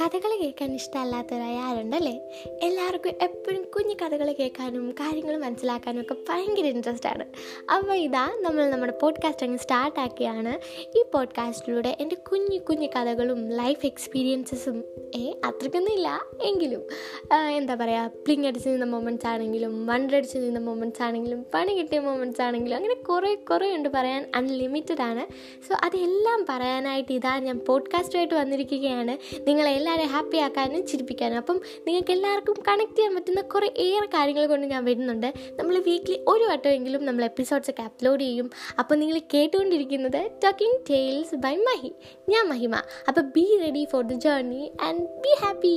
കഥകൾ കേൾക്കാൻ ഇഷ്ടമല്ലാത്തവരായ ആരുണ്ടല്ലേ? എല്ലാവർക്കും എപ്പോഴും കുഞ്ഞു കഥകൾ കേൾക്കാനും കാര്യങ്ങൾ മനസ്സിലാക്കാനും ഒക്കെ ഭയങ്കര ഇൻട്രസ്റ്റ് ആണ്. അപ്പോൾ ഇതാ നമ്മൾ നമ്മുടെ പോഡ്കാസ്റ്റ് അങ്ങ് സ്റ്റാർട്ടാക്കിയാണ് ഈ പോഡ്കാസ്റ്റിലൂടെ എന്റെ കുഞ്ഞു കുഞ്ഞു കഥകളും ലൈഫ് എക്സ്പീരിയൻസസും ഏ അത്രയ്ക്കൊന്നും ഇല്ല എങ്കിലും എന്താ പറയുക പ്ലിങ് അടിച്ച് നിന്ന മൊമെന്റ്സ് ആണെങ്കിലും വണ്ടടിച്ച് നിന്ന മൊമെന്റ്സ് ആണെങ്കിലും പണി കിട്ടിയ മൊമെന്റ്സ് ആണെങ്കിലും അങ്ങനെ കുറേ കുറേ ഉണ്ട് പറയാൻ അൺലിമിറ്റഡ് ആണ്. സോ അതെല്ലാം പറയാനായിട്ട് ഇതാ ഞാൻ പോഡ്കാസ്റ്റുമായിട്ട് വന്നിരിക്കുകയാണ്. നിങ്ങളെല്ലാവരും ഹാപ്പി ആക്കാനും ചിരിപ്പിക്കാനും. അപ്പം നിങ്ങൾക്ക് എല്ലാവർക്കും കണക്ട് ചെയ്യാൻ പറ്റുന്ന കുറേ ഏറെ കാര്യങ്ങൾ കൊണ്ട് ഞാൻ വരുന്നുണ്ട്. നമ്മൾ വീക്ക്ലി ഒരു വട്ടമെങ്കിലും നമ്മൾ എപ്പിസോഡ്സൊക്കെ അപ്ലോഡ് ചെയ്യും. അപ്പോൾ നിങ്ങൾ കേട്ടുകൊണ്ടിരിക്കുന്നത് ടോക്കിംഗ് ടെയിൽസ് ബൈ മഹി ഞാൻ മഹിമ. അപ്പോൾ be ready for the journey and be happy